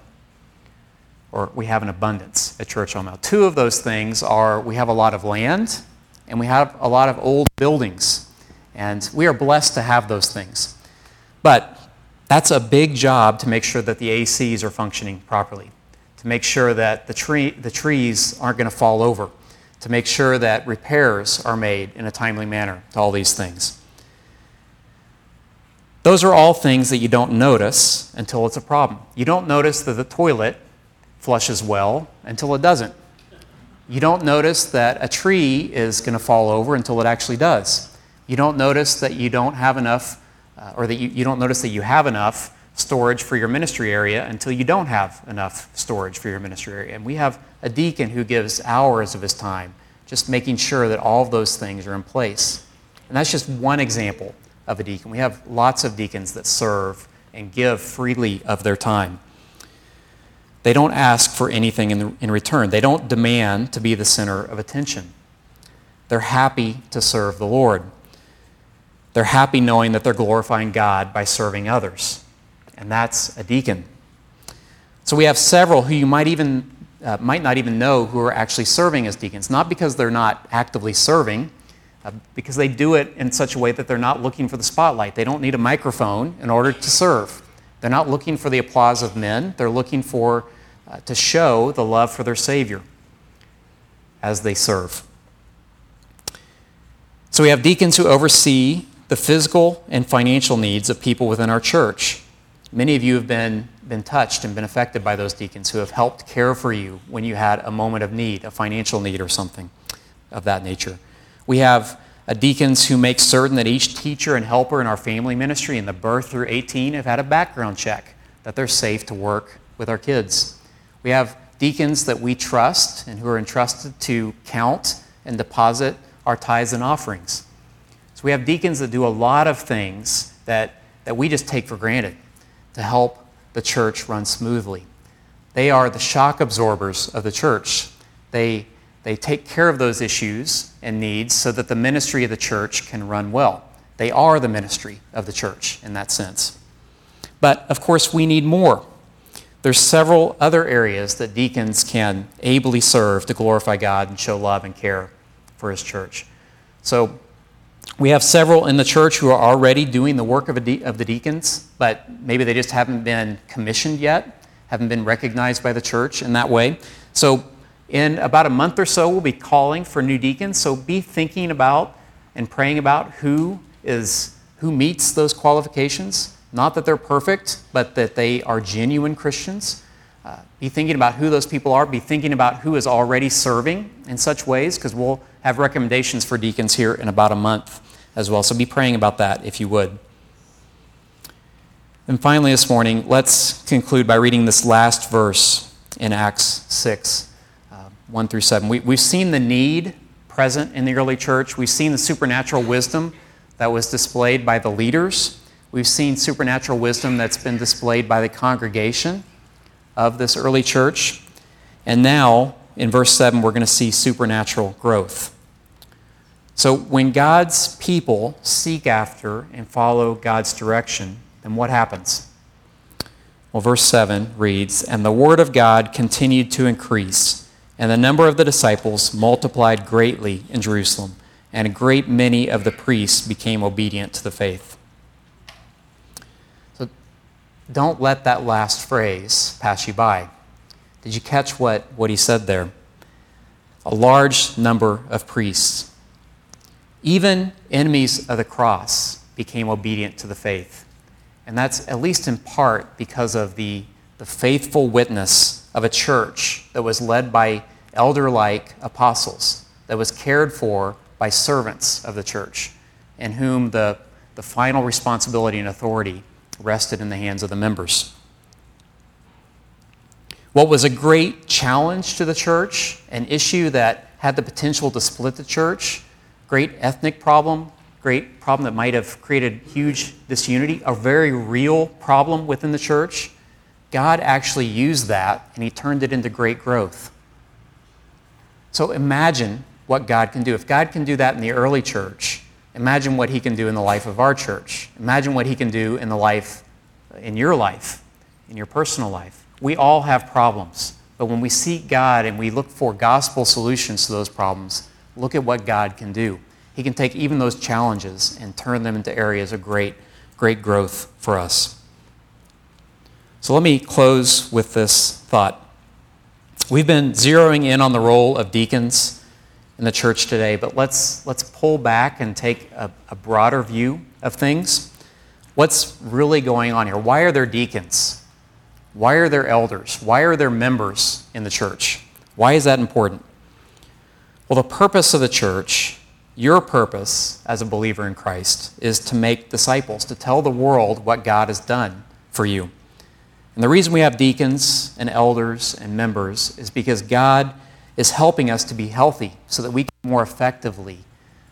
or we have an abundance at Church on Mill. Two of those things are we have a lot of land and we have a lot of old buildings. And we are blessed to have those things. But that's a big job to make sure that the ACs are functioning properly to make sure that the, tree, the trees aren't going to fall over, to make sure that repairs are made in a timely manner to all these things. Those are all things that you don't notice until it's a problem. You don't notice that the toilet flushes well until it doesn't. You don't notice that a tree is going to fall over until it actually does. You don't notice that you don't have enough, uh, or that you, you don't notice that you have enough storage for your ministry area until you don't have enough storage for your ministry area. And we have a deacon who gives hours of his time just making sure that all of those things are in place. And that's just one example of a deacon. We have lots of deacons that serve and give freely of their time. They don't ask for anything in, the, in return, they don't demand to be the center of attention. They're happy to serve the Lord. They're happy knowing that they're glorifying God by serving others and that's a deacon. So we have several who you might even uh, might not even know who are actually serving as deacons, not because they're not actively serving, uh, because they do it in such a way that they're not looking for the spotlight. They don't need a microphone in order to serve. They're not looking for the applause of men. They're looking for uh, to show the love for their Savior as they serve. So we have deacons who oversee the physical and financial needs of people within our church. Many of you have been, been touched and been affected by those deacons who have helped care for you when you had a moment of need, a financial need or something of that nature. We have uh, deacons who make certain that each teacher and helper in our family ministry in the birth through 18 have had a background check, that they're safe to work with our kids. We have deacons that we trust and who are entrusted to count and deposit our tithes and offerings. So we have deacons that do a lot of things that, that we just take for granted to help the church run smoothly. They are the shock absorbers of the church. They, they take care of those issues and needs so that the ministry of the church can run well. They are the ministry of the church in that sense. But of course, we need more. There's several other areas that deacons can ably serve to glorify God and show love and care for his church. So we have several in the church who are already doing the work of, de- of the deacons, but maybe they just haven't been commissioned yet, haven't been recognized by the church in that way. So in about a month or so, we'll be calling for new deacons. So be thinking about and praying about who is who meets those qualifications not that they're perfect, but that they are genuine Christians. Be thinking about who those people are. Be thinking about who is already serving in such ways, because we'll have recommendations for deacons here in about a month as well. So be praying about that if you would. And finally, this morning, let's conclude by reading this last verse in Acts 6 uh, 1 through 7. We, we've seen the need present in the early church, we've seen the supernatural wisdom that was displayed by the leaders. We've seen supernatural wisdom that's been displayed by the congregation of this early church. And now, in verse 7, we're going to see supernatural growth. So, when God's people seek after and follow God's direction, then what happens? Well, verse 7 reads And the word of God continued to increase, and the number of the disciples multiplied greatly in Jerusalem, and a great many of the priests became obedient to the faith. Don't let that last phrase pass you by. Did you catch what, what he said there? A large number of priests. Even enemies of the cross became obedient to the faith. And that's at least in part because of the, the faithful witness of a church that was led by elder like apostles, that was cared for by servants of the church, in whom the, the final responsibility and authority rested in the hands of the members. What was a great challenge to the church, an issue that had the potential to split the church, great ethnic problem, great problem that might have created huge disunity, a very real problem within the church. God actually used that and he turned it into great growth. So imagine what God can do. If God can do that in the early church, Imagine what he can do in the life of our church. Imagine what he can do in the life, in your life, in your personal life. We all have problems, but when we seek God and we look for gospel solutions to those problems, look at what God can do. He can take even those challenges and turn them into areas of great, great growth for us. So let me close with this thought. We've been zeroing in on the role of deacons in the church today, but let's, let's pull back and take a, a broader view of things. What's really going on here? Why are there deacons? Why are there elders? Why are there members in the church? Why is that important? Well, the purpose of the church, your purpose as a believer in Christ, is to make disciples, to tell the world what God has done for you. And the reason we have deacons and elders and members is because God is helping us to be healthy so that we can more effectively,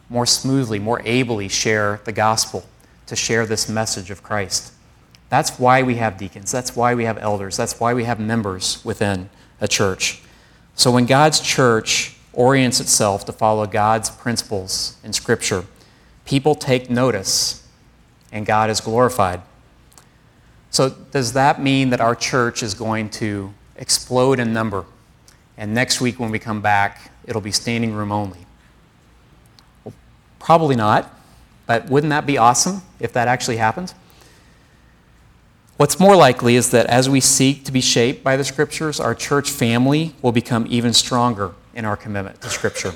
more smoothly, more ably share the gospel, to share this message of Christ. That's why we have deacons. That's why we have elders. That's why we have members within a church. So when God's church orients itself to follow God's principles in Scripture, people take notice and God is glorified. So, does that mean that our church is going to explode in number? And next week, when we come back, it'll be standing room only. Well, probably not, but wouldn't that be awesome if that actually happened? What's more likely is that as we seek to be shaped by the Scriptures, our church family will become even stronger in our commitment to Scripture.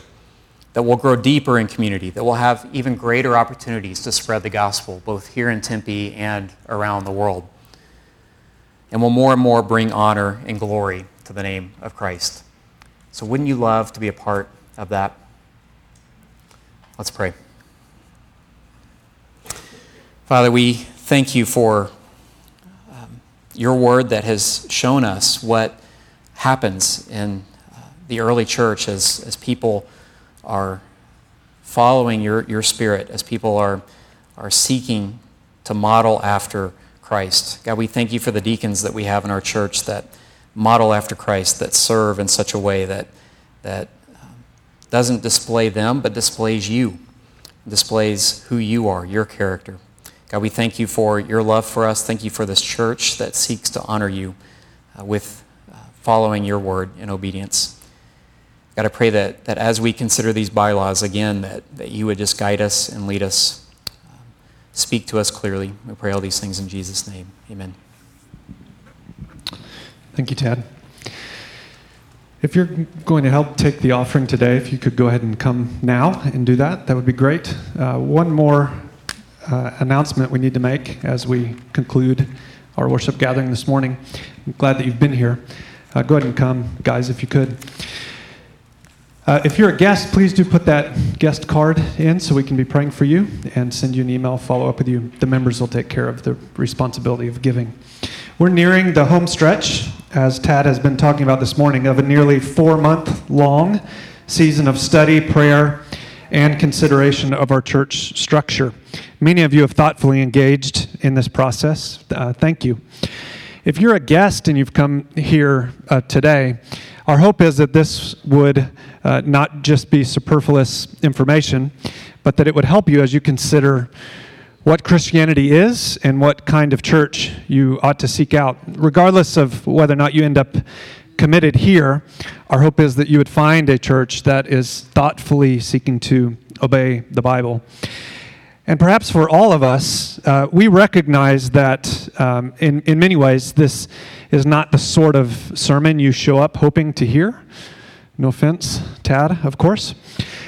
That we'll grow deeper in community, that we'll have even greater opportunities to spread the gospel, both here in Tempe and around the world. And will more and more bring honor and glory to the name of Christ. So, wouldn't you love to be a part of that? Let's pray. Father, we thank you for um, your word that has shown us what happens in uh, the early church as, as people are following your, your spirit, as people are, are seeking to model after Christ. God, we thank you for the deacons that we have in our church that model after Christ, that serve in such a way that, that um, doesn't display them, but displays you, displays who you are, your character. God, we thank you for your love for us. Thank you for this church that seeks to honor you uh, with uh, following your word in obedience. God, I pray that, that as we consider these bylaws again, that, that you would just guide us and lead us, um, speak to us clearly. We pray all these things in Jesus' name. Amen. Thank you, Tad. If you're going to help take the offering today, if you could go ahead and come now and do that, that would be great. Uh, one more uh, announcement we need to make as we conclude our worship gathering this morning. I'm glad that you've been here. Uh, go ahead and come, guys, if you could. Uh, if you're a guest, please do put that guest card in so we can be praying for you and send you an email, follow up with you. The members will take care of the responsibility of giving. We're nearing the home stretch, as Tad has been talking about this morning, of a nearly four month long season of study, prayer, and consideration of our church structure. Many of you have thoughtfully engaged in this process. Uh, thank you. If you're a guest and you've come here uh, today, our hope is that this would uh, not just be superfluous information, but that it would help you as you consider what Christianity is and what kind of church you ought to seek out. Regardless of whether or not you end up committed here, our hope is that you would find a church that is thoughtfully seeking to obey the Bible. And perhaps for all of us, uh, we recognize that um, in, in many ways, this is not the sort of sermon you show up hoping to hear. No offense, Tad, of course.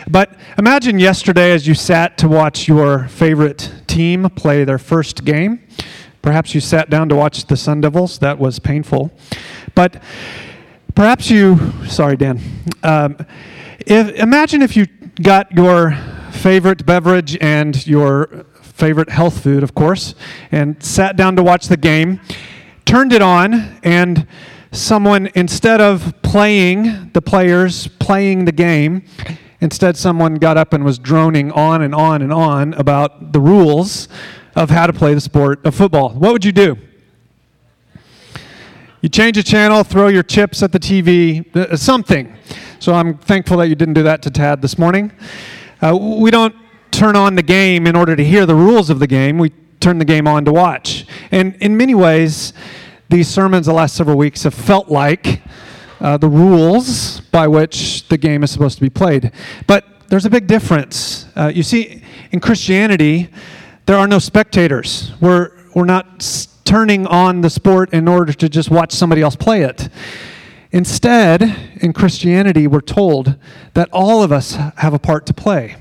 But imagine yesterday as you sat to watch your favorite team play their first game. Perhaps you sat down to watch the Sun Devils. That was painful. But perhaps you, sorry, Dan. Um, if, imagine if you got your favorite beverage and your favorite health food, of course, and sat down to watch the game, turned it on, and someone, instead of playing the players, playing the game, instead someone got up and was droning on and on and on about the rules of how to play the sport of football. What would you do? You change a channel, throw your chips at the TV, uh, something. So I'm thankful that you didn't do that to Tad this morning. Uh, we don't turn on the game in order to hear the rules of the game. We turn the game on to watch. And in many ways, these sermons the last several weeks have felt like uh, the rules by which the game is supposed to be played. But there's a big difference. Uh, you see, in Christianity, there are no spectators. We're, we're not turning on the sport in order to just watch somebody else play it. Instead, in Christianity, we're told that all of us have a part to play.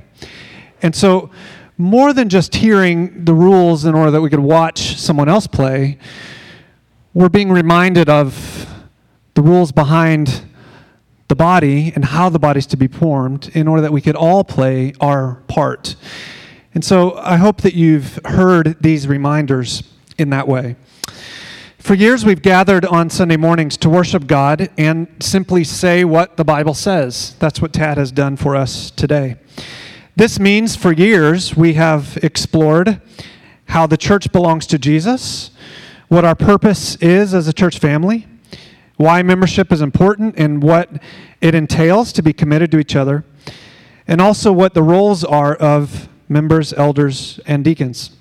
And so, more than just hearing the rules in order that we could watch someone else play, we're being reminded of the rules behind the body and how the body's to be formed in order that we could all play our part. And so I hope that you've heard these reminders in that way. For years, we've gathered on Sunday mornings to worship God and simply say what the Bible says. That's what Tad has done for us today. This means for years we have explored how the church belongs to Jesus, what our purpose is as a church family, why membership is important, and what it entails to be committed to each other, and also what the roles are of members, elders, and deacons.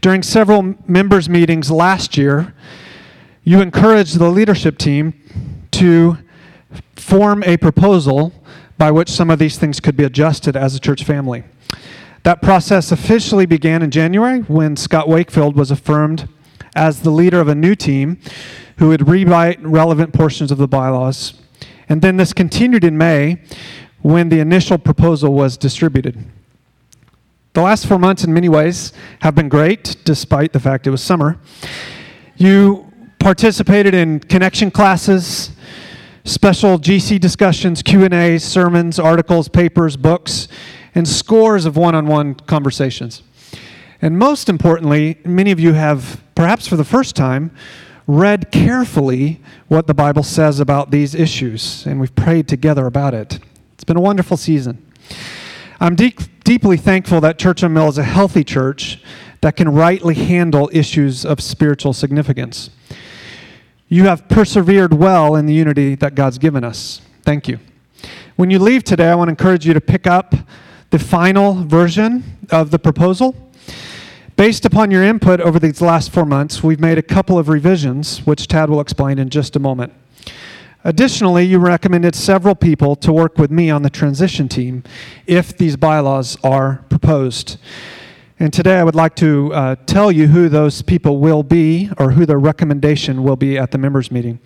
During several members' meetings last year, you encouraged the leadership team to form a proposal by which some of these things could be adjusted as a church family. That process officially began in January when Scott Wakefield was affirmed as the leader of a new team who would rewrite relevant portions of the bylaws. And then this continued in May when the initial proposal was distributed. The last four months, in many ways, have been great, despite the fact it was summer. You participated in connection classes, special GC discussions, Q&As, sermons, articles, papers, books, and scores of one-on-one conversations. And most importantly, many of you have, perhaps for the first time, read carefully what the Bible says about these issues, and we've prayed together about it. It's been a wonderful season. I'm deep, deeply thankful that Church on Mill is a healthy church that can rightly handle issues of spiritual significance. You have persevered well in the unity that God's given us. Thank you. When you leave today, I want to encourage you to pick up the final version of the proposal. Based upon your input over these last four months, we've made a couple of revisions, which Tad will explain in just a moment. Additionally, you recommended several people to work with me on the transition team if these bylaws are proposed. And today I would like to uh, tell you who those people will be or who their recommendation will be at the members' meeting.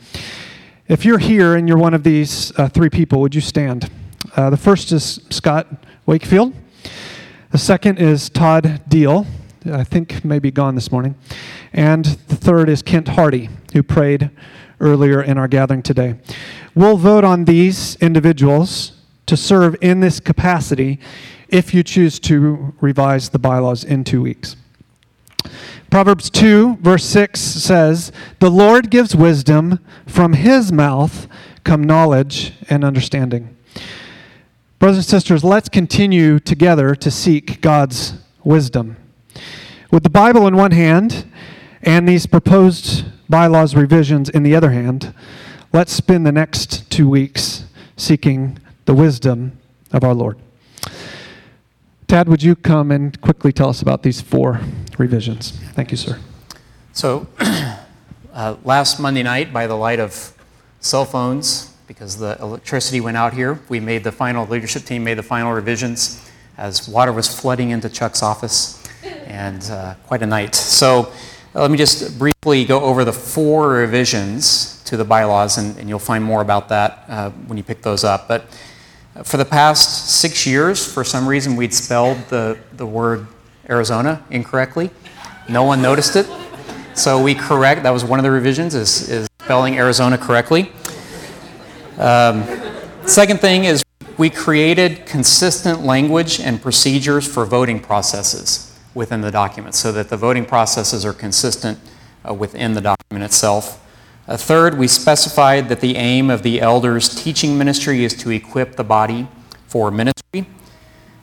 If you're here and you're one of these uh, three people, would you stand? Uh, the first is Scott Wakefield. The second is Todd Deal. I think may be gone this morning. And the third is Kent Hardy, who prayed earlier in our gathering today. We'll vote on these individuals to serve in this capacity if you choose to revise the bylaws in two weeks. Proverbs 2, verse 6 says, The Lord gives wisdom, from his mouth come knowledge and understanding. Brothers and sisters, let's continue together to seek God's wisdom. With the Bible in one hand and these proposed bylaws revisions in the other hand, let's spend the next two weeks seeking the wisdom of our Lord. Tad, would you come and quickly tell us about these four revisions? Thank you, sir. So, uh, last Monday night, by the light of cell phones, because the electricity went out here, we made the final, leadership team made the final revisions as water was flooding into Chuck's office, and uh, quite a night. So, uh, let me just briefly go over the four revisions to the bylaws, and, and you'll find more about that uh, when you pick those up. But for the past six years, for some reason, we'd spelled the, the word Arizona incorrectly. No one noticed it. So we correct, that was one of the revisions, is, is spelling Arizona correctly. Um, second thing is we created consistent language and procedures for voting processes within the document so that the voting processes are consistent uh, within the document itself. Uh, third, we specified that the aim of the elders' teaching ministry is to equip the body for ministry.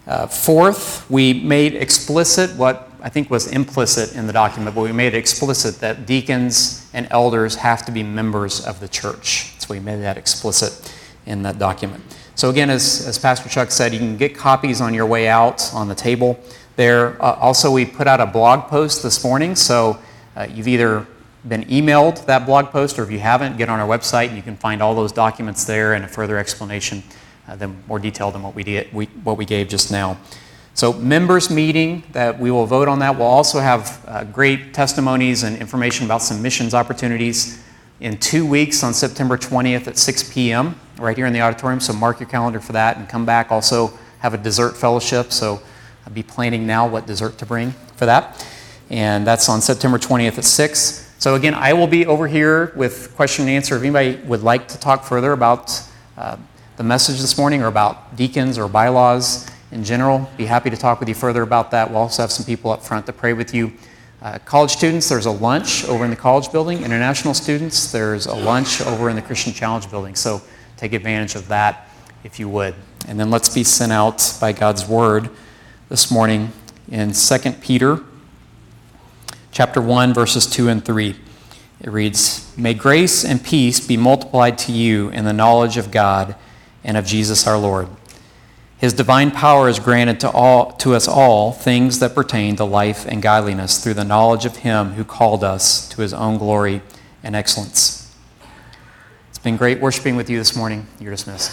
Uh, fourth, we made explicit what I think was implicit in the document, but we made it explicit that deacons and elders have to be members of the church. So we made that explicit in that document. So, again, as, as Pastor Chuck said, you can get copies on your way out on the table there. Uh, also, we put out a blog post this morning, so uh, you've either been emailed that blog post, or if you haven't, get on our website and you can find all those documents there and a further explanation, uh, then more detailed than what we, did, we, what we gave just now. So, members meeting that we will vote on that. We'll also have uh, great testimonies and information about some missions opportunities in two weeks on September 20th at 6 p.m. right here in the auditorium. So mark your calendar for that and come back. Also have a dessert fellowship. So I'll be planning now what dessert to bring for that. And that's on September 20th at 6. So, again, I will be over here with question and answer. If anybody would like to talk further about uh, the message this morning or about deacons or bylaws in general, be happy to talk with you further about that. We'll also have some people up front to pray with you. Uh, college students, there's a lunch over in the college building. International students, there's a lunch over in the Christian Challenge building. So take advantage of that if you would. And then let's be sent out by God's word this morning in 2 Peter chapter 1 verses 2 and 3. It reads, "May grace and peace be multiplied to you in the knowledge of God and of Jesus our Lord. His divine power is granted to all to us all things that pertain to life and godliness through the knowledge of him who called us to his own glory and excellence." It's been great worshiping with you this morning. You're dismissed.